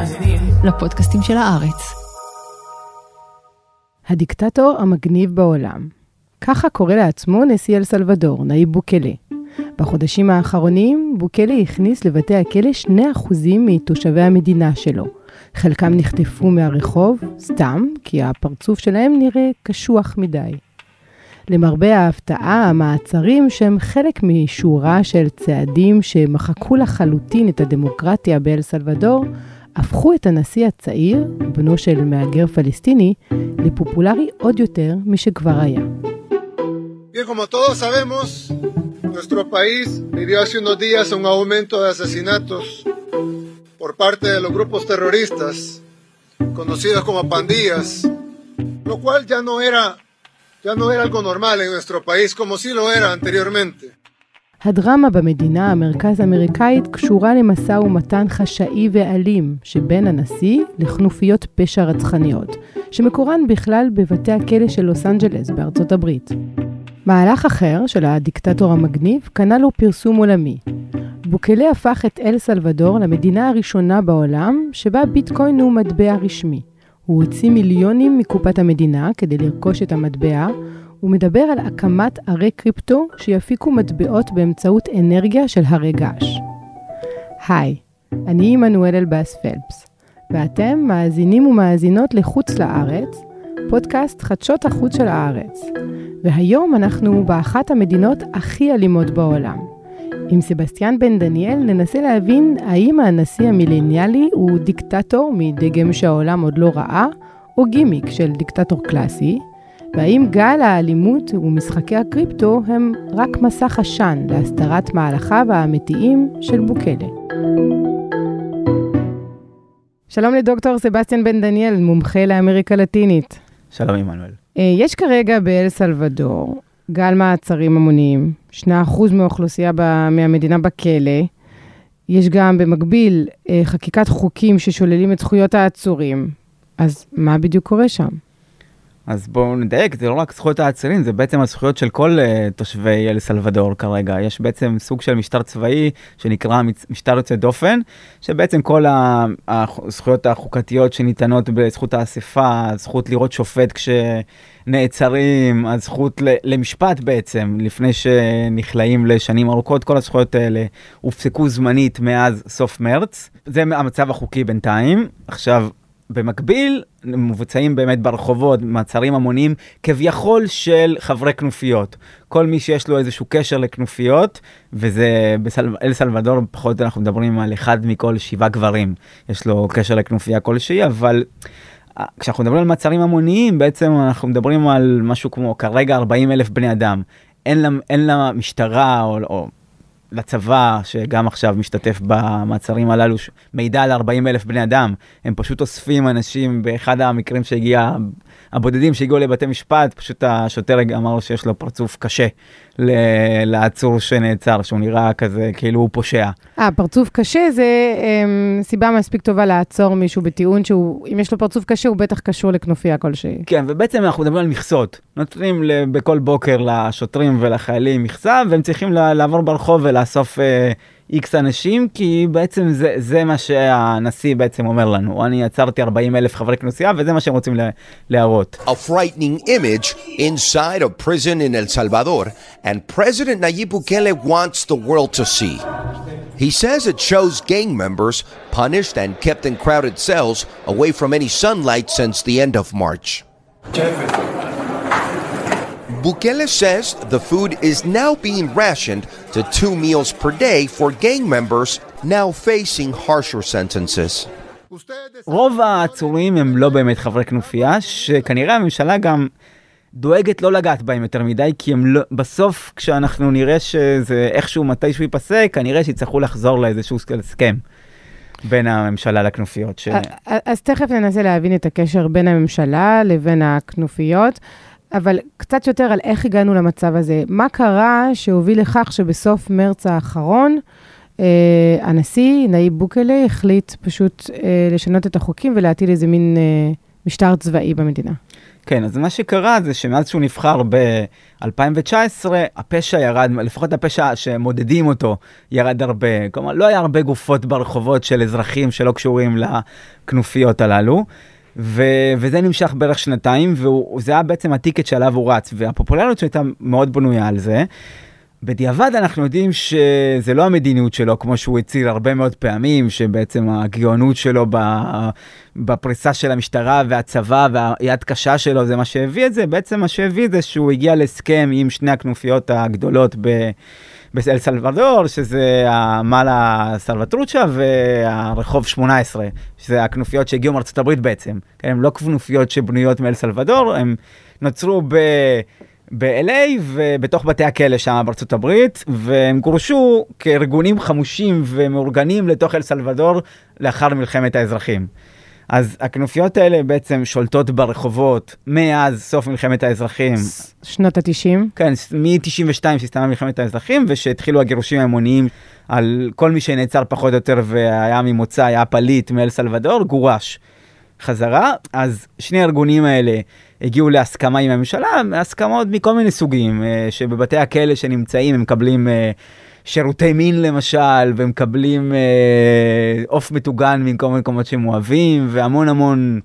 מאזינים לפודקאסטים של הארץ. הדיקטטור המגניב בעולם. ככה קורא לעצמו נשיא אל סלבדור, נאיב בוקלה. בחודשים האחרונים בוקלה הכניס לבתי הכלא 2% מתושבי המדינה שלו. חלקם נחטפו מהרחוב, סתם, כי הפרצוף שלהם נראה קשוח מדי. למרבה ההפתעה, המעצרים שהם חלק משורה של צעדים שמחקו לחלוטין את הדמוקרטיה באל סלבדור, הפכו את הנשיא הצעיר, בנו של מהגר פלסטיני, לפופולרי עוד יותר משכבר היה. Bien, como todos sabemos, nuestro país vivió hace unos días un aumento de asesinatos por parte de los grupos terroristas, conocidos como pandillas, lo cual ya no era ya no era algo normal en nuestro país como sí lo era anteriormente. הדרמה במדינה המרכז אמריקאית קשורה למשא ומתן חשאי ואלים שבין הנשיא לכנופיות פשע רצחניות, שמקורן בכלל בבתי הכלא של לוס אנג'לס בארצות הברית. מהלך אחר של הדיקטטור המגניב קנה לו פרסום עולמי. בוקלה הפך את אל סלבדור למדינה הראשונה בעולם שבה ביטקוין הוא מטבע רשמי. הוא הוציא מיליונים מקופת המדינה כדי לרכוש את המטבע, ומדבר על הקמת ערי קריפטו שיפיקו מטבעות באמצעות אנרגיה של הרי געש. היי, אני עמנואל אלבאס פלפס, ואתם מאזינים ומאזינות לחוץ לארץ, פודקאסט חדשות החוץ של הארץ. והיום אנחנו באחת המדינות הכי אלימות בעולם. עם סבסטיאן בן דניאל ננסה להבין האם הנשיא המילניאלי הוא דיקטטור מדגם שהעולם עוד לא ראה, או גימיק של דיקטטור קלאסי, והאם גל האלימות ומשחקי הקריפטו הם רק מסך עשן להסתרת מהלכיו האמיתיים של בוקלה. שלום לדוקטור סבסטיאן בן דניאל, מומחה לאמריקה לטינית. שלום עמנואל. יש כרגע באל סלבדור גל מעצרים המוניים, 2% מהאוכלוסייה ב- מהמדינה בכלא. יש גם במקביל אה, חקיקת חוקים ששוללים את זכויות העצורים. אז מה בדיוק קורה שם? אז בואו נדייק, זה לא רק זכויות העצירים, זה בעצם הזכויות של כל uh, תושבי אל סלבדור כרגע. יש בעצם סוג של משטר צבאי שנקרא משטר יוצא דופן, שבעצם כל הזכויות החוקתיות שניתנות בזכות האספה, הזכות לראות שופט כשנעצרים, הזכות למשפט בעצם, לפני שנכלאים לשנים ארוכות, כל הזכויות האלה הופסקו זמנית מאז סוף מרץ. זה המצב החוקי בינתיים. עכשיו, במקביל מבוצעים באמת ברחובות מעצרים המוניים כביכול של חברי כנופיות. כל מי שיש לו איזשהו קשר לכנופיות, וזה באל סלבדור פחות אנחנו מדברים על אחד מכל שבעה גברים יש לו קשר לכנופיה כלשהי, אבל כשאנחנו מדברים על מעצרים המוניים בעצם אנחנו מדברים על משהו כמו כרגע 40 אלף בני אדם. אין לה, אין לה משטרה או, או לצבא, שגם עכשיו משתתף במעצרים הללו, מידע על 40 אלף בני אדם. הם פשוט אוספים אנשים, באחד המקרים שהגיע, הבודדים שהגיעו לבתי משפט, פשוט השוטר אמר שיש לו פרצוף קשה לעצור שנעצר, שהוא נראה כזה כאילו הוא פושע. אה, פרצוף קשה זה הם, סיבה מספיק טובה לעצור מישהו בטיעון שהוא, אם יש לו פרצוף קשה, הוא בטח קשור לכנופיה כלשהי. כן, ובעצם אנחנו מדברים על מכסות. נותנים בכל בוקר לשוטרים ולחיילים מכסה, והם צריכים לעבור ברחוב ולאסוף איקס אה, אנשים, כי בעצם זה, זה מה שהנשיא בעצם אומר לנו. אני עצרתי 40 אלף חברי כנסייה, וזה מה שהם רוצים להראות. A frightening image inside a prison in El Salvador, and President Nayib Bukele wants the world to see. He says it shows gang members punished and kept in crowded cells away from any sunlight since the end of March. Bukele says the food is now being rationed to two meals per day for gang members now facing harsher sentences. רוב העצורים הם לא באמת חברי כנופיה, שכנראה הממשלה גם דואגת לא לגעת בהם יותר מדי, כי הם לא, בסוף כשאנחנו נראה שזה איכשהו מתישהו ייפסק, כנראה שיצטרכו לחזור לאיזשהו הסכם. בין הממשלה לכנופיות. ש... אז תכף ננסה להבין את הקשר בין הממשלה לבין הכנופיות. אבל קצת יותר על איך הגענו למצב הזה. מה קרה שהוביל לכך שבסוף מרץ האחרון, אה, הנשיא, נאיב בוקלה, החליט פשוט אה, לשנות את החוקים ולהטיל איזה מין אה, משטר צבאי במדינה. כן, אז מה שקרה זה שמאז שהוא נבחר ב-2019, הפשע ירד, לפחות הפשע שמודדים אותו, ירד הרבה. כלומר, לא היה הרבה גופות ברחובות של אזרחים שלא קשורים לכנופיות הללו. ו- וזה נמשך בערך שנתיים, וזה היה בעצם הטיקט שעליו הוא רץ, והפופולריות שלו הייתה מאוד בנויה על זה. בדיעבד אנחנו יודעים שזה לא המדיניות שלו, כמו שהוא הצהיר הרבה מאוד פעמים, שבעצם הגאונות שלו בפריסה של המשטרה והצבא והיד קשה שלו זה מה שהביא את זה, בעצם מה שהביא זה שהוא הגיע להסכם עם שני הכנופיות הגדולות ב... באל סלבדור, שזה המאלה סלווטרוצ'ה והרחוב 18, שזה הכנופיות שהגיעו מארצות הברית בעצם. כן, הן לא כנופיות שבנויות מאל סלבדור, הן נוצרו ב... ב-LA ובתוך בתי הכלא שם בארצות הברית, והם גורשו כארגונים חמושים ומאורגנים לתוך אל סלבדור לאחר מלחמת האזרחים. אז הכנופיות האלה בעצם שולטות ברחובות מאז סוף מלחמת האזרחים. שנות ה-90? כן, מ-92 שהסתיימה מלחמת האזרחים, ושהתחילו הגירושים ההמוניים על כל מי שנעצר פחות או יותר והיה ממוצא, היה פליט מאל סלבדור, גורש חזרה. אז שני הארגונים האלה הגיעו להסכמה עם הממשלה, הסכמות מכל מיני סוגים, אה, שבבתי הכלא שנמצאים הם מקבלים אה, שירותי מין למשל, ומקבלים אה, עוף מטוגן מכל מיני מקומות שהם אוהבים, והמון המון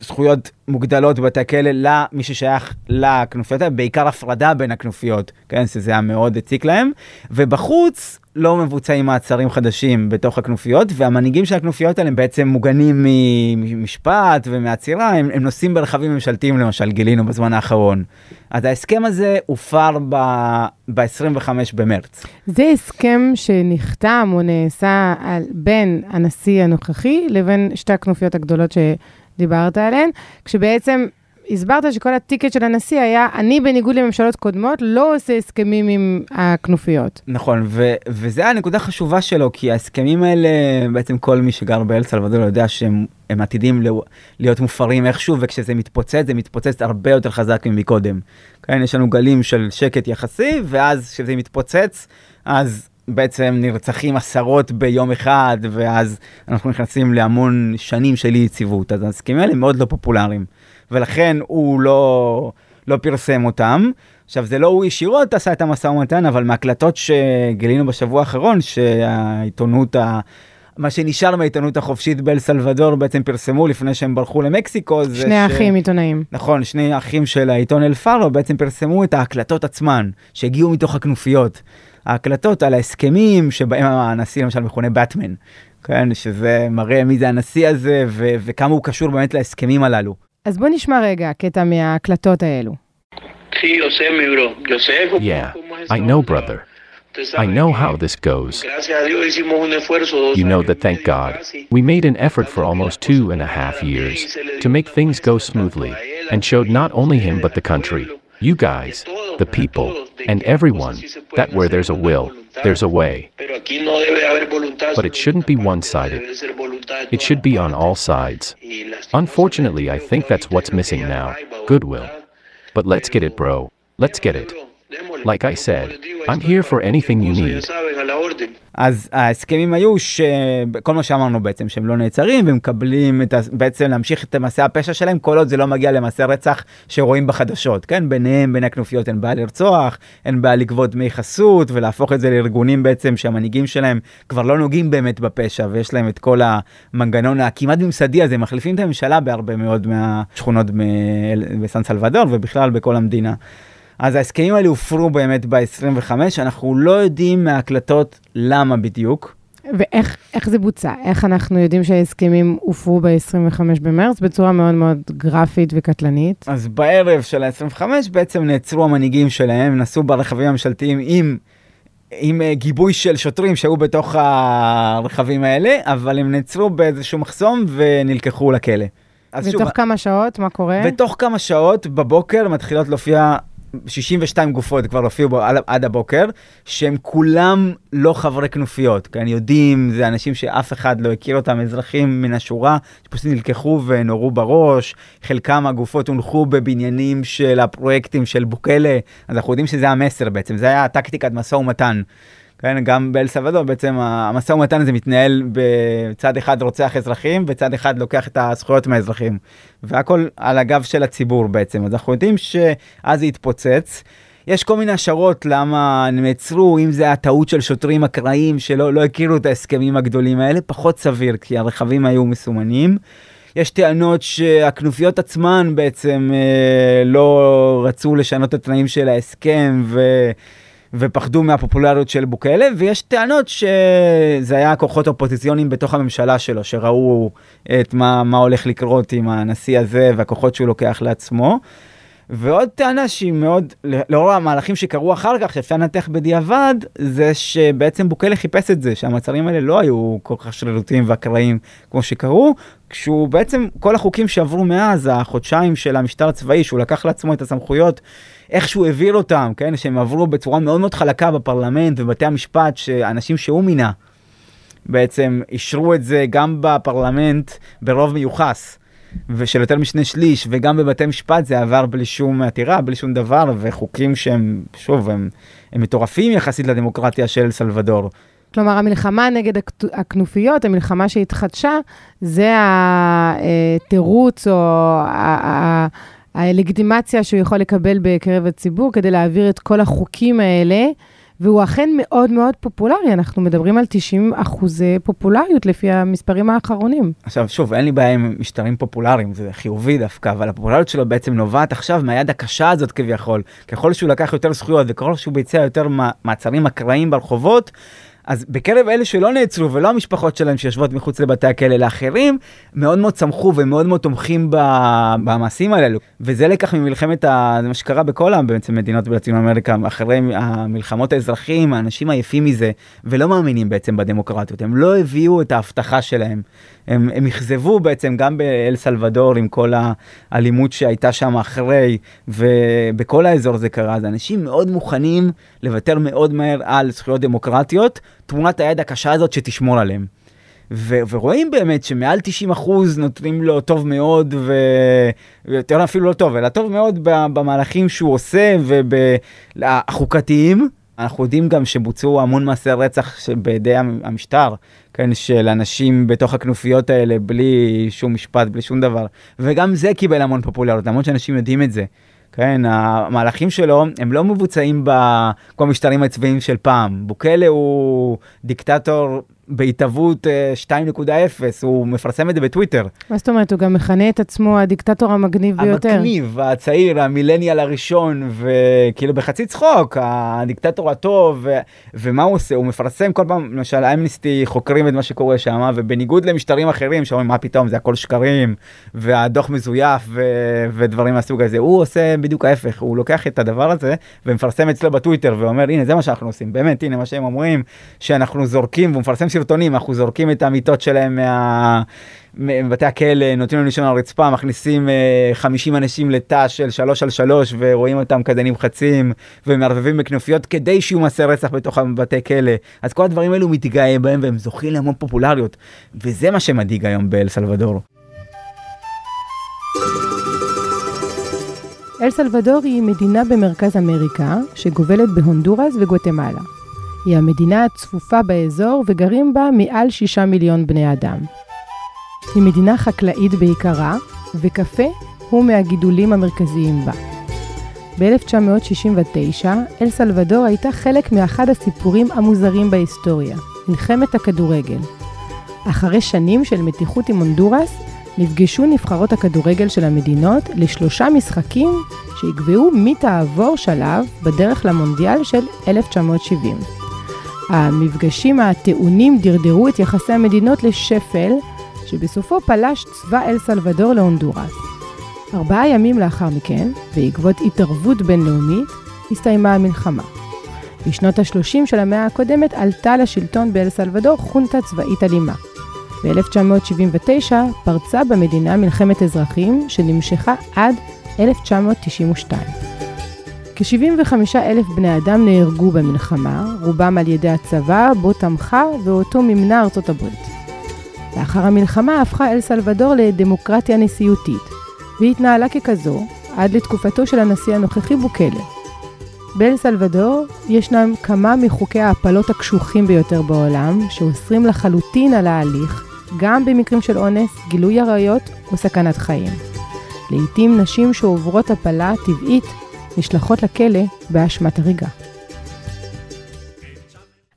זכויות מוגדלות בבתי הכלא למי ששייך לכנופיות האלה, בעיקר הפרדה בין הכנופיות, כן, שזה היה מאוד הציק להם, ובחוץ לא מבוצעים מעצרים חדשים בתוך הכנופיות, והמנהיגים של הכנופיות האלה הם בעצם מוגנים ממשפט ומעצירה, הם, הם נוסעים ברכבים ממשלתיים למשל, גילינו בזמן האחרון. אז ההסכם הזה הופר ב-25 ב- במרץ. זה הסכם שנחתם או נעשה על, בין הנשיא הנוכחי לבין שתי הכנופיות הגדולות שדיברת עליהן, כשבעצם הסברת שכל הטיקט של הנשיא היה, אני בניגוד לממשלות קודמות לא עושה הסכמים עם הכנופיות. נכון, ו- וזה הנקודה החשובה שלו, כי ההסכמים האלה, בעצם כל מי שגר באל סלבדור יודע שהם עתידים להיות מופרים איכשהו, וכשזה מתפוצץ, זה מתפוצץ הרבה יותר חזק ממקודם. כן, יש לנו גלים של שקט יחסי, ואז כשזה מתפוצץ, אז בעצם נרצחים עשרות ביום אחד, ואז אנחנו נכנסים להמון שנים של אי יציבות. אז ההסכמים האלה מאוד לא פופולריים. ולכן הוא לא, לא פרסם אותם. עכשיו, זה לא הוא ישירות עשה את המשא ומתן, אבל מהקלטות שגילינו בשבוע האחרון, שהעיתונות, ה... מה שנשאר מהעיתונות החופשית באל סלבדור בעצם פרסמו לפני שהם ברחו למקסיקו. שני אחים ש... עיתונאים. נכון, שני אחים של העיתון אל פארו בעצם פרסמו את ההקלטות עצמן, שהגיעו מתוך הכנופיות. ההקלטות על ההסכמים שבהם הנשיא למשל מכונה באטמן, כן, שזה מראה מי זה הנשיא הזה ו- וכמה הוא קשור באמת להסכמים הללו. אז בוא נשמע רגע קטע מההקלטות האלו. Yeah, I know, brother. I know how this goes. You know that, thank God, we made an effort for almost two and a half years to make things go smoothly and showed not only him but the country, you guys, the people, and everyone, that where there's a will, there's a way. But it shouldn't be one sided. It should be on all sides. Unfortunately, I think that's what's missing now goodwill. But let's get it, bro. Let's get it. Like I said, I'm here for anything you need. אז ההסכמים היו שכל מה שאמרנו בעצם שהם לא נעצרים ומקבלים את ה... בעצם להמשיך את מעשי הפשע שלהם כל עוד זה לא מגיע למעשי רצח שרואים בחדשות כן ביניהם בין הכנופיות אין בעיה לרצוח אין בעיה לגבות דמי חסות ולהפוך את זה לארגונים בעצם שהמנהיגים שלהם כבר לא נוגעים באמת בפשע ויש להם את כל המנגנון הכמעט ממסדי הזה מחליפים את הממשלה בהרבה מאוד מהשכונות בסן סלבדור ובכלל בכל המדינה. אז ההסכמים האלה הופרו באמת ב-25, אנחנו לא יודעים מההקלטות למה בדיוק. ואיך זה בוצע? איך אנחנו יודעים שההסכמים הופרו ב-25 במרץ בצורה מאוד מאוד גרפית וקטלנית? אז בערב של ה-25 בעצם נעצרו המנהיגים שלהם, נסעו ברכבים הממשלתיים עם, עם אה, גיבוי של שוטרים שהיו בתוך הרכבים האלה, אבל הם נעצרו באיזשהו מחסום ונלקחו לכלא. ותוך שוב, כמה שעות, מה קורה? ותוך כמה שעות בבוקר מתחילות להופיע 62 גופות כבר הופיעו בו עד הבוקר, שהם כולם לא חברי כנופיות, כן, יודעים, זה אנשים שאף אחד לא הכיר אותם, אזרחים מן השורה, שפשוט נלקחו ונורו בראש, חלקם הגופות הונחו בבניינים של הפרויקטים של בוקלה, אז אנחנו יודעים שזה המסר בעצם, זה היה טקטיקת משא ומתן. כן, גם באל סלבדור בעצם המשא ומתן הזה מתנהל בצד אחד רוצח אזרחים, בצד אחד לוקח את הזכויות מהאזרחים. והכל על הגב של הציבור בעצם. אז אנחנו יודעים שאז זה התפוצץ. יש כל מיני השערות למה נעצרו, אם זה הטעות של שוטרים אקראיים שלא לא הכירו את ההסכמים הגדולים האלה, פחות סביר, כי הרכבים היו מסומנים. יש טענות שהכנופיות עצמן בעצם אה, לא רצו לשנות את התנאים של ההסכם ו... ופחדו מהפופולריות של בוקלה, ויש טענות שזה היה כוחות אופוזיציוניים בתוך הממשלה שלו, שראו את מה, מה הולך לקרות עם הנשיא הזה והכוחות שהוא לוקח לעצמו. ועוד טענה שהיא מאוד, לאור המהלכים שקרו אחר כך, שאפשר לנתח בדיעבד, זה שבעצם בוקלה חיפש את זה, שהמצרים האלה לא היו כל כך שרירותיים ואקראיים כמו שקרו, כשהוא בעצם, כל החוקים שעברו מאז, החודשיים של המשטר הצבאי, שהוא לקח לעצמו את הסמכויות, איך שהוא העביר אותם, כן, שהם עברו בצורה מאוד מאוד חלקה בפרלמנט ובבתי המשפט, שאנשים שהוא מינה, בעצם אישרו את זה גם בפרלמנט ברוב מיוחס. ושל יותר משני שליש, וגם בבתי משפט זה עבר בלי שום עתירה, בלי שום דבר, וחוקים שהם, שוב, הם, הם מטורפים יחסית לדמוקרטיה של סלבדור. כלומר, המלחמה נגד הכנופיות, המלחמה שהתחדשה, זה התירוץ או הלגיטימציה שהוא יכול לקבל בקרב הציבור כדי להעביר את כל החוקים האלה. והוא אכן מאוד מאוד פופולרי, אנחנו מדברים על 90 אחוזי פופולריות לפי המספרים האחרונים. עכשיו, שוב, אין לי בעיה עם משטרים פופולריים, זה חיובי דווקא, אבל הפופולריות שלו בעצם נובעת עכשיו מהיד הקשה הזאת כביכול. ככל שהוא לקח יותר זכויות וככל שהוא ביצע יותר מעצרים אקראיים ברחובות, אז בקרב אלה שלא נעצרו ולא המשפחות שלהם שיושבות מחוץ לבתי הכלא לאחרים, מאוד מאוד צמחו ומאוד מאוד תומכים במעשים האלו. וזה לקח ממלחמת, ה... זה מה שקרה בכל בעצם מדינות בלטין אמריקה, אחרי המלחמות האזרחים, האנשים עייפים מזה, ולא מאמינים בעצם בדמוקרטיות. הם לא הביאו את ההבטחה שלהם. הם, הם אכזבו בעצם גם באל סלבדור עם כל האלימות שהייתה שם אחרי, ובכל האזור זה קרה. אז אנשים מאוד מוכנים לוותר מאוד מהר על זכויות דמוקרטיות. תמונת היד הקשה הזאת שתשמור עליהם. ו- ורואים באמת שמעל 90 אחוז נותנים לו טוב מאוד, ויותר אפילו לא טוב, אלא טוב מאוד במהלכים שהוא עושה ובחוקתיים. אנחנו יודעים גם שבוצעו המון מעשי רצח בידי המשטר, כן, של אנשים בתוך הכנופיות האלה בלי שום משפט, בלי שום דבר. וגם זה קיבל המון פופולריות, למרות שאנשים יודעים את זה. כן, המהלכים שלו הם לא מבוצעים בכל המשטרים הצבאיים של פעם. בוקלה הוא דיקטטור בהתהוות 2.0, אה, הוא מפרסם את זה בטוויטר. מה זאת אומרת, הוא גם מכנה את עצמו הדיקטטור המגניב ביותר. המגניב, הצעיר, המילניאל הראשון, וכאילו בחצי צחוק, הדיקטטור הטוב, ו... ומה הוא עושה? הוא מפרסם כל פעם, למשל אמנסטי חוקרים את מה שקורה שם, ובניגוד למשטרים אחרים שאומרים מה פתאום, זה הכל שקרים, והדוח מזויף, ו... ודברים מהסוג הזה, הוא עושה בדיוק ההפך, הוא לוקח את הדבר הזה ומפרסם אצלו בטוויטר ואומר, הנה זה מה שאנחנו עושים, באמת, הנה מה שהם אומרים, שאנחנו זורקים, והוא מפרסם סרטונים, אנחנו זורקים את המיטות שלהם מה... מבתי הכלא, נותנים לנו לישון על הרצפה, מכניסים uh, 50 אנשים לתא של 3 על 3 ורואים אותם כזה נמחצים ומערבבים בכנופיות כדי שיהיו מעשי רצח בתוך בתי כלא. אז כל הדברים האלו מתגאה בהם והם זוכים להמון פופולריות. וזה מה שמדאיג היום באל סלבדור. אל סלבדור היא מדינה במרכז אמריקה שגובלת בהונדורס וגואטמלה. היא המדינה הצפופה באזור וגרים בה מעל שישה מיליון בני אדם. היא מדינה חקלאית בעיקרה, וקפה הוא מהגידולים המרכזיים בה. ב-1969, אל סלבדור הייתה חלק מאחד הסיפורים המוזרים בהיסטוריה, מלחמת הכדורגל. אחרי שנים של מתיחות עם הונדורס, נפגשו נבחרות הכדורגל של המדינות לשלושה משחקים שיקבעו מי תעבור שלב בדרך למונדיאל של 1970. המפגשים הטעונים דרדרו את יחסי המדינות לשפל, שבסופו פלש צבא אל סלבדור להונדורס. ארבעה ימים לאחר מכן, בעקבות התערבות בינלאומית, הסתיימה המלחמה. בשנות ה-30 של המאה הקודמת עלתה לשלטון באל סלבדור חונטה צבאית אלימה. ב-1979 פרצה במדינה מלחמת אזרחים שנמשכה עד 1992. כ-75 אלף בני אדם נהרגו במלחמה, רובם על ידי הצבא, בו תמכה ואותו מימנה ארצות הברית. לאחר המלחמה הפכה אל סלבדור לדמוקרטיה נשיאותית, והתנהלה ככזו עד לתקופתו של הנשיא הנוכחי בוקלה. באל סלבדור ישנם כמה מחוקי ההפלות הקשוחים ביותר בעולם, שאוסרים לחלוטין על ההליך, גם במקרים של אונס, גילוי עריות או סכנת חיים. לעתים נשים שעוברות הפלה טבעית נשלחות לכלא באשמת הריגה.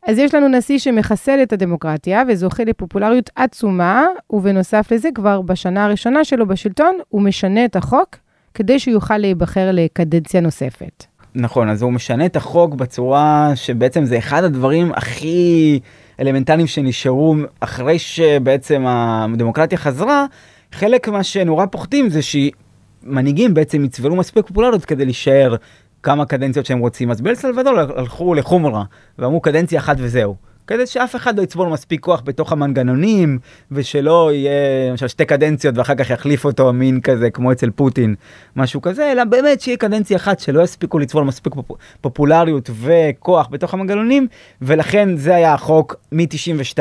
אז יש לנו נשיא שמחסל את הדמוקרטיה וזוכה לפופולריות עצומה, ובנוסף לזה, כבר בשנה הראשונה שלו בשלטון, הוא משנה את החוק כדי שהוא יוכל להיבחר לקדנציה נוספת. נכון, אז הוא משנה את החוק בצורה שבעצם זה אחד הדברים הכי אלמנטריים שנשארו אחרי שבעצם הדמוקרטיה חזרה. חלק מה שנורא פוחדים זה שמנהיגים בעצם יצברו מספיק פופולריות כדי להישאר כמה קדנציות שהם רוצים. אז באל סלבדור הלכו לחומרה ואמרו קדנציה אחת וזהו. כדי שאף אחד לא יצבור מספיק כוח בתוך המנגנונים ושלא יהיה למשל שתי קדנציות ואחר כך יחליף אותו מין כזה כמו אצל פוטין משהו כזה אלא באמת שיהיה קדנציה אחת שלא יספיקו לצבור מספיק פופ... פופולריות וכוח בתוך המנגנונים ולכן זה היה החוק מ-92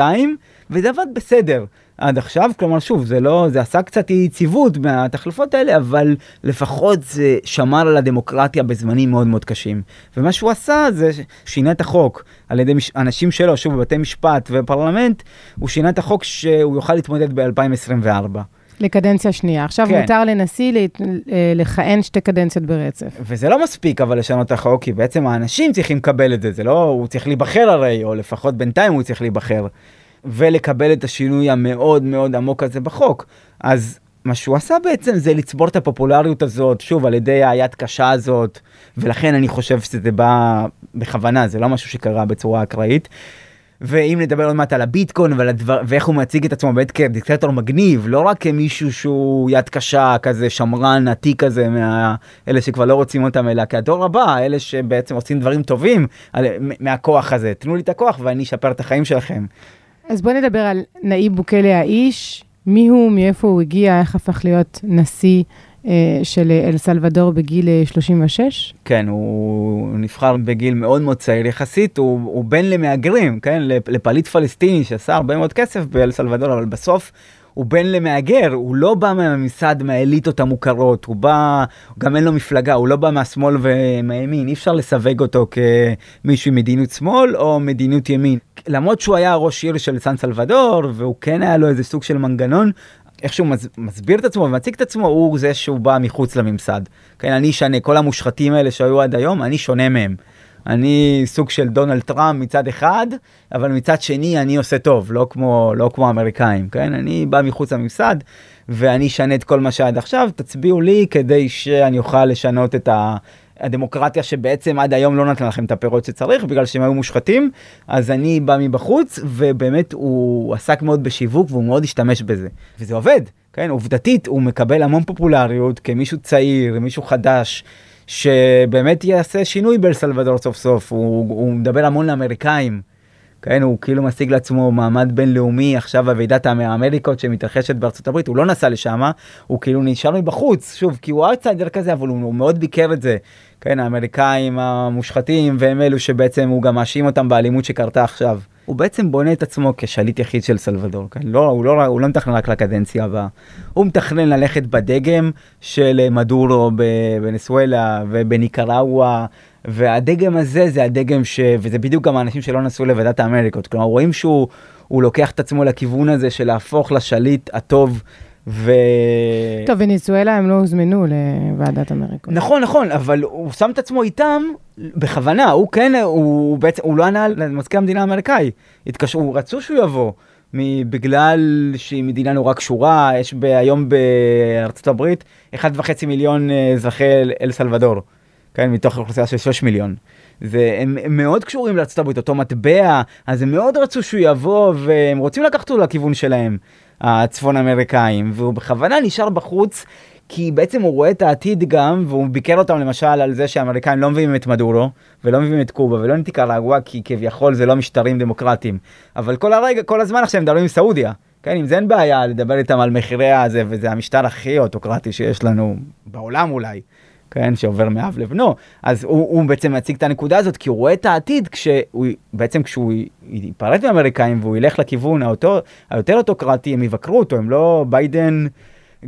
וזה עבד בסדר. עד עכשיו, כלומר שוב, זה לא, זה עשה קצת יציבות מהתחלפות האלה, אבל לפחות זה שמר על הדמוקרטיה בזמנים מאוד מאוד קשים. ומה שהוא עשה זה שינה את החוק על ידי מש, אנשים שלו, שוב, בבתי משפט ופרלמנט, הוא שינה את החוק שהוא יוכל להתמודד ב-2024. לקדנציה שנייה. עכשיו כן. מותר לנשיא אה, לכהן שתי קדנציות ברצף. וזה לא מספיק אבל לשנות את החוק, כי בעצם האנשים צריכים לקבל את זה, זה לא, הוא צריך להיבחר הרי, או לפחות בינתיים הוא צריך להיבחר. ולקבל את השינוי המאוד מאוד עמוק הזה בחוק. אז מה שהוא עשה בעצם זה לצבור את הפופולריות הזאת, שוב, על ידי היד קשה הזאת, ולכן אני חושב שזה בא בכוונה, זה לא משהו שקרה בצורה אקראית. ואם נדבר עוד מעט על הביטקוין ועל הדבר, ואיך הוא מציג את עצמו באמת כדיקטטור מגניב, לא רק כמישהו שהוא יד קשה, כזה שמרן עתיק כזה, מאלה שכבר לא רוצים אותם, אלא כהדור הבא, אלה שבעצם עושים דברים טובים על, מהכוח הזה. תנו לי את הכוח ואני אשפר את החיים שלכם. אז בוא נדבר על נאיב בוקלה האיש, מי הוא, מאיפה הוא הגיע, איך הפך להיות נשיא אה, של אל סלבדור בגיל 36? אה, כן, הוא נבחר בגיל מאוד מאוד צעיר יחסית, הוא, הוא בן למהגרים, כן, לפליט פלסטיני שעשה הרבה מאוד כסף באל סלבדור, אבל בסוף הוא בן למהגר, הוא לא בא מהממסד, מהאליטות המוכרות, הוא בא, גם אין לו מפלגה, הוא לא בא מהשמאל ומהימין, אי אפשר לסווג אותו כמישהו עם מדיניות שמאל או מדיניות ימין. למרות שהוא היה ראש עיר של סן סלבדור, והוא כן היה לו איזה סוג של מנגנון, איך שהוא מסביר את עצמו ומציג את עצמו, הוא זה שהוא בא מחוץ לממסד. כן, אני שונה, כל המושחתים האלה שהיו עד היום, אני שונה מהם. אני סוג של דונלד טראמפ מצד אחד, אבל מצד שני אני עושה טוב, לא כמו, לא כמו האמריקאים, כן? אני בא מחוץ לממסד ואני אשנה את כל מה שעד עכשיו, תצביעו לי כדי שאני אוכל לשנות את ה... הדמוקרטיה שבעצם עד היום לא נתנה לכם את הפירות שצריך בגלל שהם היו מושחתים אז אני בא מבחוץ ובאמת הוא עסק מאוד בשיווק והוא מאוד השתמש בזה וזה עובד כן עובדתית הוא מקבל המון פופולריות כמישהו צעיר מישהו חדש שבאמת יעשה שינוי באל סוף סוף, הוא, הוא מדבר המון לאמריקאים. כן, הוא כאילו משיג לעצמו מעמד בינלאומי עכשיו בוועידת האמריקות שמתרחשת בארצות הברית, הוא לא נסע לשם, הוא כאילו נשאר מבחוץ, שוב, כי הוא אאוטסיידר כזה, אבל הוא, הוא מאוד ביקר את זה. כן, האמריקאים המושחתים והם אלו שבעצם הוא גם מאשים אותם באלימות שקרתה עכשיו. הוא בעצם בונה את עצמו כשליט יחיד של סלבדור, כן? לא, הוא, לא, הוא לא מתכנן רק לקדנציה הבאה, הוא מתכנן ללכת בדגם של מדורו בוונסואלה ובניקרגואה, והדגם הזה זה הדגם ש... וזה בדיוק גם האנשים שלא נסעו לוועידת האמריקות, כלומר רואים שהוא לוקח את עצמו לכיוון הזה של להפוך לשליט הטוב ו... טוב, וניצואלה הם לא הוזמנו לוועדת אמריקה. נכון, נכון, אבל הוא שם את עצמו איתם בכוונה, הוא כן, הוא בעצם, הוא לא ענה למזכיר המדינה האמריקאי. התקשרו, רצו שהוא יבוא. בגלל שהיא מדינה נורא קשורה, יש ב, היום בארצות הברית 1.5 מיליון אה, אזרחי אל סלבדור, כן, מתוך אוכלוסייה של 6 מיליון. זה, הם, הם מאוד קשורים לארצות הברית, אותו מטבע, אז הם מאוד רצו שהוא יבוא, והם רוצים לקחת אותו לכיוון שלהם. הצפון אמריקאים, והוא בכוונה נשאר בחוץ, כי בעצם הוא רואה את העתיד גם, והוא ביקר אותם למשל על זה שהאמריקאים לא מביאים את מדורו, ולא מביאים את קובה, ולא את איקרגואה, כי כביכול זה לא משטרים דמוקרטיים. אבל כל הרגע, כל הזמן עכשיו הם מדברים עם סעודיה. כן, אם זה אין בעיה לדבר איתם על מחירי הזה, וזה המשטר הכי אוטוקרטי שיש לנו בעולם אולי. כן, שעובר מאב לבנו, אז הוא, הוא בעצם מציג את הנקודה הזאת, כי הוא רואה את העתיד כשהוא, בעצם כשהוא ייפרד מהאמריקאים והוא ילך לכיוון היותר, היותר אוטוקרטי, הם יבקרו אותו, הם לא, ביידן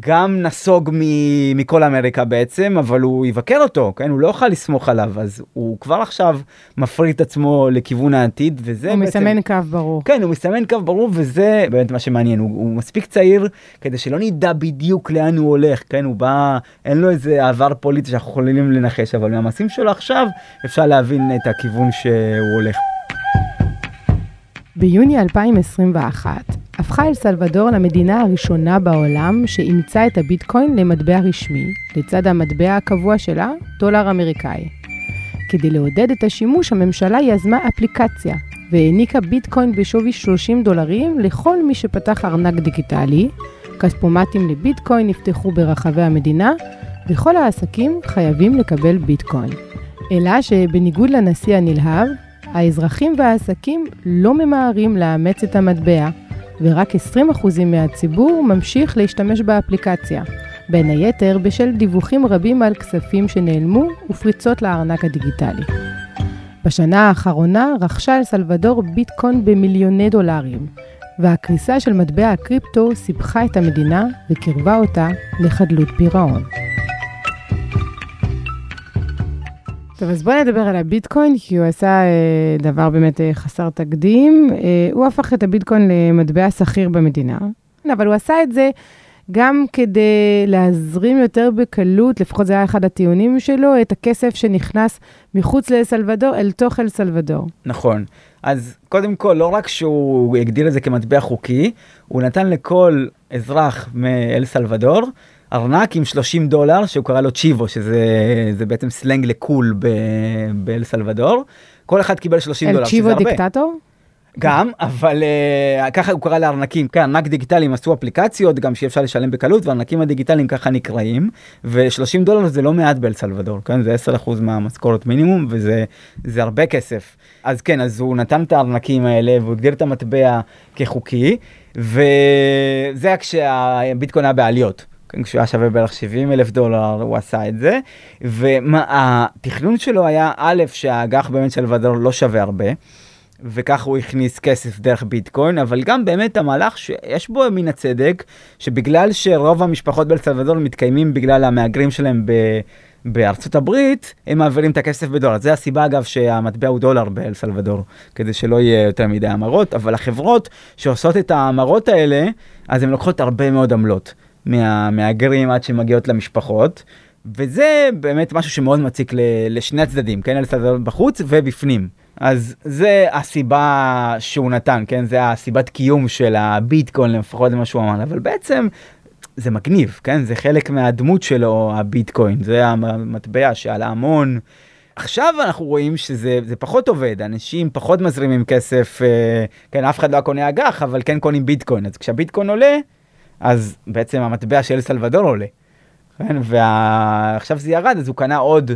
גם נסוג מ- מכל אמריקה בעצם, אבל הוא יבקר אותו, כן? הוא לא יוכל לסמוך עליו, אז הוא כבר עכשיו מפריט עצמו לכיוון העתיד, וזה הוא בעצם... מסמן קו ברור. כן, הוא מסמן קו ברור, וזה באמת מה שמעניין. הוא, הוא מספיק צעיר כדי שלא נדע בדיוק לאן הוא הולך, כן? הוא בא, אין לו איזה עבר פוליטי שאנחנו יכולים לנחש, אבל מהמעשים שלו עכשיו אפשר להבין את הכיוון שהוא הולך. ביוני 2021 הפכה אל סלבדור למדינה הראשונה בעולם שאימצה את הביטקוין למטבע רשמי, לצד המטבע הקבוע שלה, דולר אמריקאי. כדי לעודד את השימוש, הממשלה יזמה אפליקציה והעניקה ביטקוין בשווי 30 דולרים לכל מי שפתח ארנק דיגיטלי, כספומטים לביטקוין נפתחו ברחבי המדינה, וכל העסקים חייבים לקבל ביטקוין. אלא שבניגוד לנשיא הנלהב, האזרחים והעסקים לא ממהרים לאמץ את המטבע, ורק 20% מהציבור ממשיך להשתמש באפליקציה, בין היתר בשל דיווחים רבים על כספים שנעלמו ופריצות לארנק הדיגיטלי. בשנה האחרונה רכשה אל סלבדור ביטקוין במיליוני דולרים, והקריסה של מטבע הקריפטו סיבכה את המדינה וקירבה אותה לחדלות פירעון. טוב, אז בואו נדבר על הביטקוין, כי הוא עשה אה, דבר באמת אה, חסר תקדים. אה, הוא הפך את הביטקוין למטבע שכיר במדינה, אבל הוא עשה את זה גם כדי להזרים יותר בקלות, לפחות זה היה אחד הטיעונים שלו, את הכסף שנכנס מחוץ לאל סלבדור אל תוך אל סלבדור. נכון. אז קודם כל, לא רק שהוא הגדיר את זה כמטבע חוקי, הוא נתן לכל אזרח מאל סלבדור ארנק עם 30 דולר שהוא קרא לו צ'יבו שזה בעצם סלנג לקול באל סלבדור. כל אחד קיבל 30 דולר, שזה הרבה. אל צ'יבו דיקטטור? גם, אבל uh, ככה הוא קרא לארנקים, כן, ארנק דיגיטליים עשו אפליקציות, גם שאי אפשר לשלם בקלות, והארנקים הדיגיטליים ככה נקראים, ו-30 דולר זה לא מעט באל סלבדור, כן, זה 10% מהמשכורת מינימום, וזה הרבה כסף. אז כן, אז הוא נתן את הארנקים האלה, והוא הגדיר את המטבע כחוקי, וזה כשהביטקוין היה בעליות. כשהוא היה שווה בערך 70 אלף דולר הוא עשה את זה והתכנון שלו היה א' שהאג"ח באמת של ודור לא שווה הרבה. וכך הוא הכניס כסף דרך ביטקוין, אבל גם באמת המהלך שיש בו מן הצדק, שבגלל שרוב המשפחות באל מתקיימים בגלל המהגרים שלהם ב... בארצות הברית, הם מעבירים את הכסף בדולר. זה הסיבה אגב שהמטבע הוא דולר באל סלבדור, כדי שלא יהיה יותר מדי המרות, אבל החברות שעושות את ההמרות האלה, אז הן לוקחות הרבה מאוד עמלות מהמהגרים עד שמגיעות למשפחות. וזה באמת משהו שמאוד מציק לשני הצדדים, כן, אל סלבדור בחוץ ובפנים. אז זה הסיבה שהוא נתן, כן? זה הסיבת קיום של הביטקוין, לפחות זה מה שהוא אמר, אבל בעצם זה מגניב, כן? זה חלק מהדמות שלו, הביטקוין, זה המטבע שעלה המון. עכשיו אנחנו רואים שזה פחות עובד, אנשים פחות מזרימים כסף, אה, כן, אף אחד לא קונה אג"ח, אבל כן קונים ביטקוין, אז כשהביטקוין עולה, אז בעצם המטבע של סלבדור עולה. כן, ועכשיו זה ירד, אז הוא קנה עוד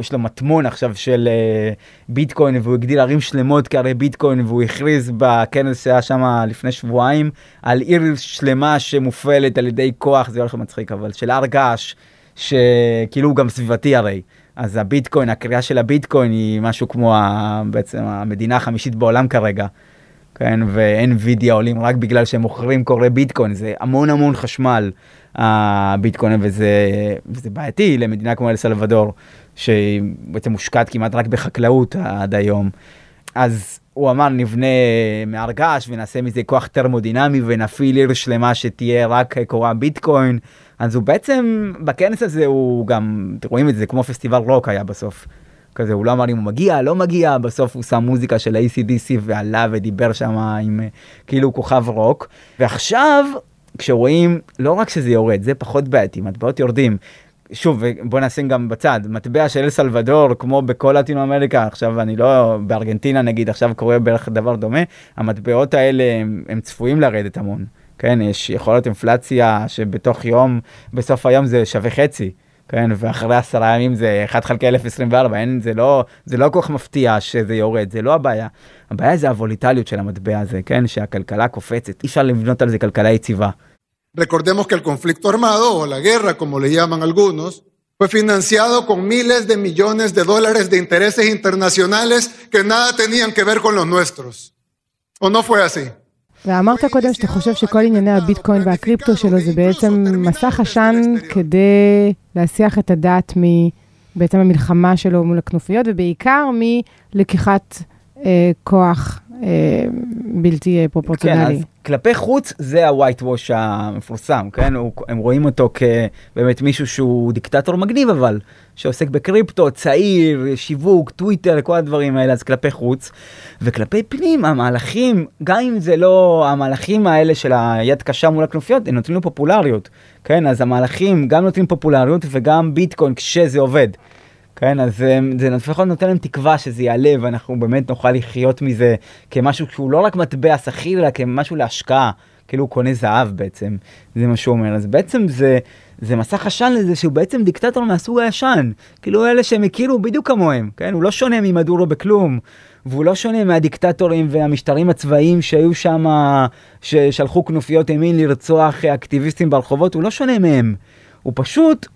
יש לו מטמון עכשיו של uh, ביטקוין והוא הגדיל ערים שלמות כערי ביטקוין והוא הכריז בכנס שהיה שם לפני שבועיים על עיר שלמה שמופעלת על ידי כוח זה הולך מצחיק אבל של הר געש שכאילו הוא גם סביבתי הרי. אז הביטקוין הקריאה של הביטקוין היא משהו כמו ה, בעצם המדינה החמישית בעולם כרגע. כן וידאו עולים רק בגלל שהם מוכרים קוראי ביטקוין זה המון המון חשמל הביטקוין וזה, וזה בעייתי למדינה כמו אל סלבדור שבעצם מושקעת כמעט רק בחקלאות עד היום. אז הוא אמר נבנה מהר געש ונעשה מזה כוח טרמודינמי ונפעיל עיר שלמה שתהיה רק כורה ביטקוין. אז הוא בעצם בכנס הזה הוא גם אתם רואים את זה כמו פסטיבל רוק היה בסוף. כזה הוא לא אמר אם הוא מגיע לא מגיע בסוף הוא שם מוזיקה של ה-AC/DC ועלה ודיבר שם עם כאילו כוכב רוק. ועכשיו כשרואים לא רק שזה יורד זה פחות בעייתי מטבעות יורדים. שוב בוא נשים גם בצד מטבע של אל סלבדור כמו בכל לטינו אמריקה עכשיו אני לא בארגנטינה נגיד עכשיו קורה בערך דבר דומה המטבעות האלה הם, הם צפויים לרדת המון. כן יש יכול להיות אינפלציה שבתוך יום בסוף היום זה שווה חצי. כן, ואחרי עשרה ימים זה 1 חלקי 1024, אין, זה לא, זה לא כל כך מפתיע שזה יורד, זה לא הבעיה. הבעיה זה הווליטליות של המטבע הזה, כן, שהכלכלה קופצת, אי אפשר לבנות על זה כלכלה יציבה. Recordemos que el conflicto armado o la guerra, como le llaman algunos, fue financiado con miles de millones de dólares de intereses internacionales que nada tenían que ver con los nuestros. ¿O no fue así? ואמרת קודם שאתה חושב שכל ענייני הביטקוין והקריפטו שלו זה בעצם מסך עשן כדי להסיח את הדעת מבעצם המלחמה שלו מול הכנופיות, ובעיקר מלקיחת אה, כוח בלתי אה, פרופורציונלי. כן, אז כלפי חוץ זה ה-white wash המפורסם, כן? הוא, הם רואים אותו כבאמת מישהו שהוא דיקטטור מגניב אבל, שעוסק בקריפטו, צעיר, שיווק, טוויטר, כל הדברים האלה, אז כלפי חוץ. וכלפי פנים, המהלכים, גם אם זה לא המהלכים האלה של היד קשה מול הכנופיות, הם נותנים לו פופולריות, כן? אז המהלכים גם נותנים פופולריות וגם ביטקוין כשזה עובד. כן, אז זה לפחות נותן להם תקווה שזה יעלה ואנחנו באמת נוכל לחיות מזה כמשהו שהוא לא רק מטבע שכיר, אלא כמשהו להשקעה, כאילו הוא קונה זהב בעצם, זה מה שהוא אומר. אז בעצם זה, זה מסך עשן לזה שהוא בעצם דיקטטור מהסוג הישן, כאילו אלה שהם הכירו בדיוק כמוהם, כן, הוא לא שונה ממדורו בכלום. והוא לא שונה מהדיקטטורים והמשטרים הצבאיים שהיו שם, ששלחו כנופיות ימין לרצוח אקטיביסטים ברחובות, הוא לא שונה מהם. הוא פשוט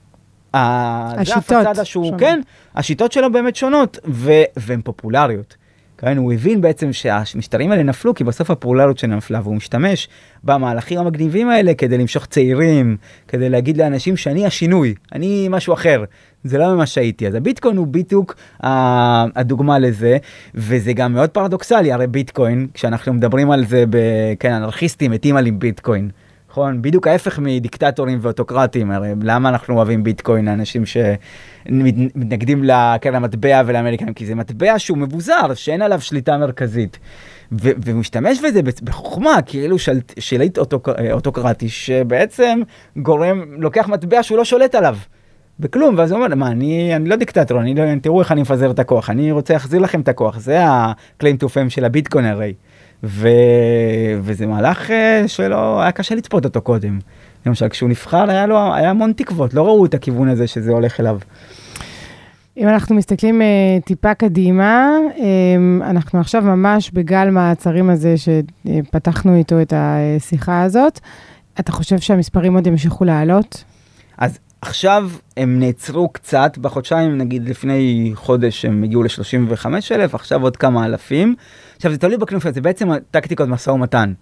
השיטות. זה הפסאדה שהוא, שונות. כן, השיטות שלו באמת שונות, ו, והן פופולריות. כן, הוא הבין בעצם שהמשטרים האלה נפלו כי בסוף הפופולריות שלהם נפלה והוא משתמש במהלכים המגניבים האלה כדי למשוך צעירים, כדי להגיד לאנשים שאני השינוי, אני משהו אחר, זה לא ממש הייתי. אז הביטקוין הוא בדיוק הדוגמה לזה, וזה גם מאוד פרדוקסלי, הרי ביטקוין, כשאנחנו מדברים על זה, ב, כן, אנרכיסטים מתים על עם ביטקוין. נכון? בדיוק ההפך מדיקטטורים ואוטוקרטים, הרי למה אנחנו אוהבים ביטקוין, אנשים שמתנגדים לקרן המטבע ולאמריקאים? כי זה מטבע שהוא מבוזר, שאין עליו שליטה מרכזית. והוא משתמש בזה בחוכמה, כאילו של, שליט אוטוק, אוטוקרטי, שבעצם גורם, לוקח מטבע שהוא לא שולט עליו. בכלום, ואז הוא אומר, מה, אני, אני לא דיקטטור, אני לא, תראו איך אני מפזר את הכוח, אני רוצה להחזיר לכם את הכוח, זה ה-claim to fame של הביטקוין הרי. ו... וזה מהלך אה, שלא היה קשה לצפות אותו קודם. למשל כשהוא נבחר היה לו היה המון תקוות לא ראו את הכיוון הזה שזה הולך אליו. אם אנחנו מסתכלים uh, טיפה קדימה, um, אנחנו עכשיו ממש בגל מעצרים הזה שפתחנו איתו את השיחה הזאת. אתה חושב שהמספרים עוד ימשיכו לעלות? אז עכשיו הם נעצרו קצת, בחודשיים, נגיד לפני חודש הם הגיעו ל-35 אלף, עכשיו עוד כמה אלפים. עכשיו זה תלוי בכנופיות, זה בעצם טקטיקות משא ומתן.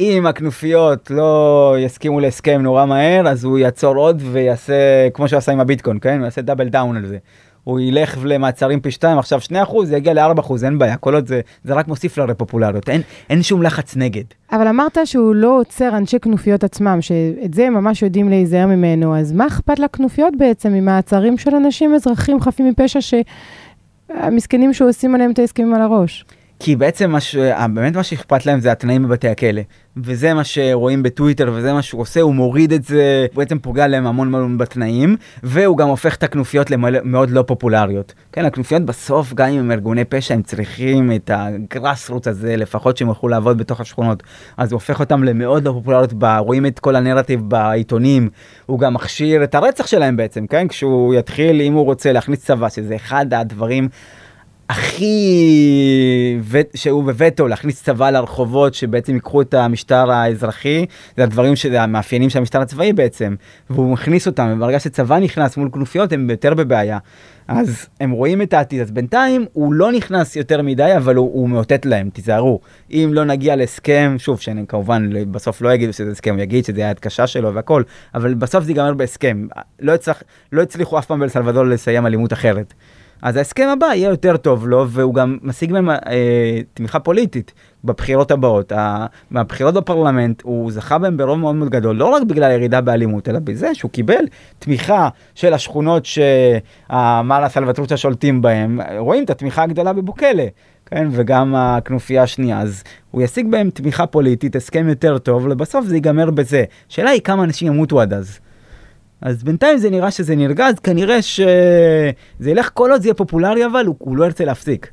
אם הכנופיות לא יסכימו להסכם נורא מהר, אז הוא יעצור עוד ויעשה, כמו שהוא עשה עם הביטקוין, כן? הוא יעשה דאבל דאון על זה. הוא ילך למעצרים פי 2, עכשיו 2%, זה יגיע ל-4%, אין בעיה, כל עוד זה, זה רק מוסיף לפופולריות, אין, אין שום לחץ נגד. אבל אמרת שהוא לא עוצר אנשי כנופיות עצמם, שאת זה הם ממש יודעים להיזהר ממנו, אז מה אכפת לכנופיות בעצם ממעצרים של אנשים אזרחים חפים מפשע שהמסכנים שעושים עליהם את ההסכמים על הראש? כי בעצם מה ש... באמת מה שאכפת להם זה התנאים בבתי הכלא. וזה מה שרואים בטוויטר וזה מה שהוא עושה, הוא מוריד את זה, הוא בעצם פוגע להם המון המון בתנאים, והוא גם הופך את הכנופיות למאוד לא פופולריות. כן, הכנופיות בסוף, גם אם הם ארגוני פשע, הם צריכים את הגראס רוץ הזה, לפחות שהם יוכלו לעבוד בתוך השכונות. אז הוא הופך אותם למאוד לא פופולריות, רואים את כל הנרטיב בעיתונים, הוא גם מכשיר את הרצח שלהם בעצם, כן? כשהוא יתחיל, אם הוא רוצה להכניס צבא, שזה אחד הדברים... הכי שהוא בווטו להכניס צבא לרחובות שבעצם ייקחו את המשטר האזרחי זה הדברים שזה המאפיינים של המשטר הצבאי בעצם והוא מכניס אותם וברגע שצבא נכנס מול כנופיות הם יותר בבעיה. אז הם רואים את העתיד אז בינתיים הוא לא נכנס יותר מדי אבל הוא, הוא מאותת להם תיזהרו. אם לא נגיע להסכם שוב שאני כמובן בסוף לא יגידו שזה הסכם הוא יגיד שזה היה קשה שלו והכל אבל בסוף זה ייגמר בהסכם. לא, הצלח, לא הצליחו אף פעם בלסלבדור לסיים אלימות אחרת. אז ההסכם הבא יהיה יותר טוב לו, והוא גם משיג מהם אה, תמיכה פוליטית בבחירות הבאות. מהבחירות בפרלמנט הוא זכה בהם ברוב מאוד מאוד גדול, לא רק בגלל הירידה באלימות, אלא בזה שהוא קיבל תמיכה של השכונות שהמאלה סלווטרוצ'ה שולטים בהם, רואים את התמיכה הגדולה בבוקלה. כן, וגם הכנופיה השנייה, אז הוא ישיג בהם תמיכה פוליטית, הסכם יותר טוב, ובסוף זה ייגמר בזה. השאלה היא כמה אנשים ימותו עד אז. אז בינתיים זה נראה שזה נרגע, אז כנראה שזה ילך כל עוד זה יהיה פופולרי, אבל הוא, הוא לא ירצה להפסיק.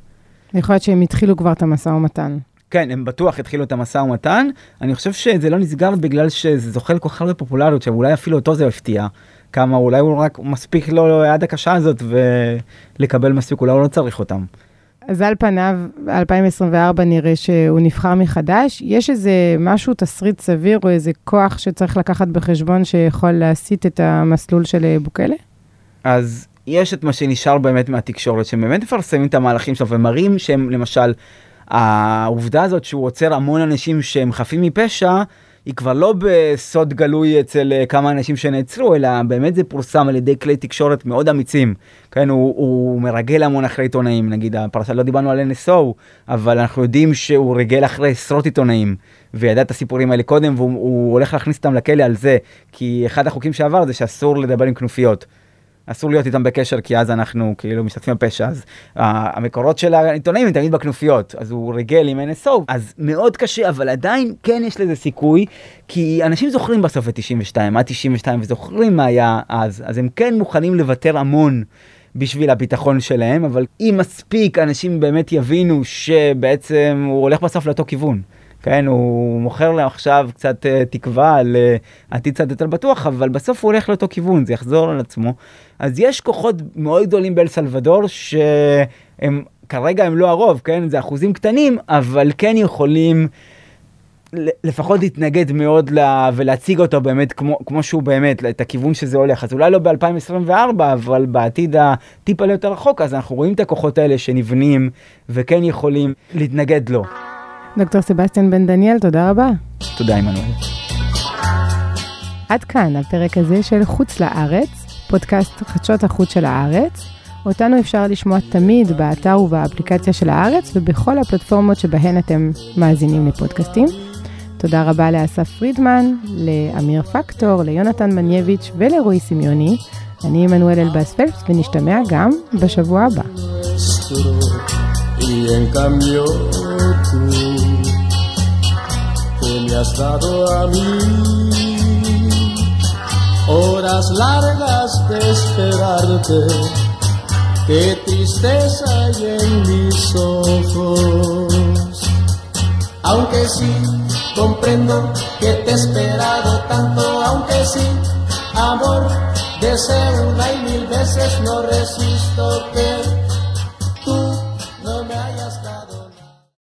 יכול להיות שהם התחילו כבר את המשא ומתן. כן, הם בטוח התחילו את המשא ומתן. אני חושב שזה לא נסגר בגלל שזה זוכה לכל כך הרבה פופולריות, שאולי אפילו אותו זה הפתיע. כמה, אולי הוא רק מספיק לו עד הקשה הזאת ולקבל מספיק, אולי הוא לא צריך אותם. אז על פניו, 2024 נראה שהוא נבחר מחדש. יש איזה משהו, תסריט סביר, או איזה כוח שצריך לקחת בחשבון שיכול להסיט את המסלול של בוקלה? אז יש את מה שנשאר באמת מהתקשורת, שהם באמת מפרסמים את המהלכים שלו ומראים שהם למשל העובדה הזאת שהוא עוצר המון אנשים שהם חפים מפשע, היא כבר לא בסוד גלוי אצל אה, כמה אנשים שנעצרו, אלא באמת זה פורסם על ידי כלי תקשורת מאוד אמיצים. כן, הוא, הוא מרגל המון אחרי עיתונאים, נגיד הפרשה, לא דיברנו על NSO, אבל אנחנו יודעים שהוא רגל אחרי עשרות עיתונאים, וידע את הסיפורים האלה קודם, והוא הולך להכניס אותם לכלא על זה, כי אחד החוקים שעבר זה שאסור לדבר עם כנופיות. אסור להיות איתם בקשר כי אז אנחנו כאילו משתתפים בפשע אז uh, המקורות של העיתונאים הם תמיד בכנופיות אז הוא ריגל עם NSO אז מאוד קשה אבל עדיין כן יש לזה סיכוי כי אנשים זוכרים בסוף את 92 עד 92 וזוכרים מה היה אז אז הם כן מוכנים לוותר המון. בשביל הביטחון שלהם אבל אם מספיק אנשים באמת יבינו שבעצם הוא הולך בסוף לאותו כיוון. כן, הוא מוכר להם עכשיו קצת uh, תקווה על uh, עתיד קצת יותר בטוח, אבל בסוף הוא הולך לאותו כיוון, זה יחזור על עצמו. אז יש כוחות מאוד גדולים באל סלבדור שהם כרגע הם לא הרוב, כן, זה אחוזים קטנים, אבל כן יכולים לפחות להתנגד מאוד לה, ולהציג אותו באמת כמו, כמו שהוא באמת, את הכיוון שזה הולך. אז אולי לא ב-2024, אבל בעתיד הטיפה יותר רחוק, אז אנחנו רואים את הכוחות האלה שנבנים וכן יכולים להתנגד לו. דוקטור סבסטיאן בן דניאל, תודה רבה. תודה, עמנואל. עד כאן הפרק הזה של חוץ לארץ, פודקאסט חדשות החוץ של הארץ. אותנו אפשר לשמוע תמיד באתר ובאפליקציה של הארץ ובכל הפלטפורמות שבהן אתם מאזינים לפודקאסטים. תודה רבה לאסף פרידמן, לאמיר פקטור, ליונתן מנייביץ' ולרועי סמיוני. אני עמנואל אלבאס פלפס ונשתמע גם בשבוע הבא. Has dado a mí. Horas largas de esperarte qué tristeza hay en mis ojos. Aunque sí comprendo que te he esperado tanto aunque sí amor deseo una y mil veces no resisto que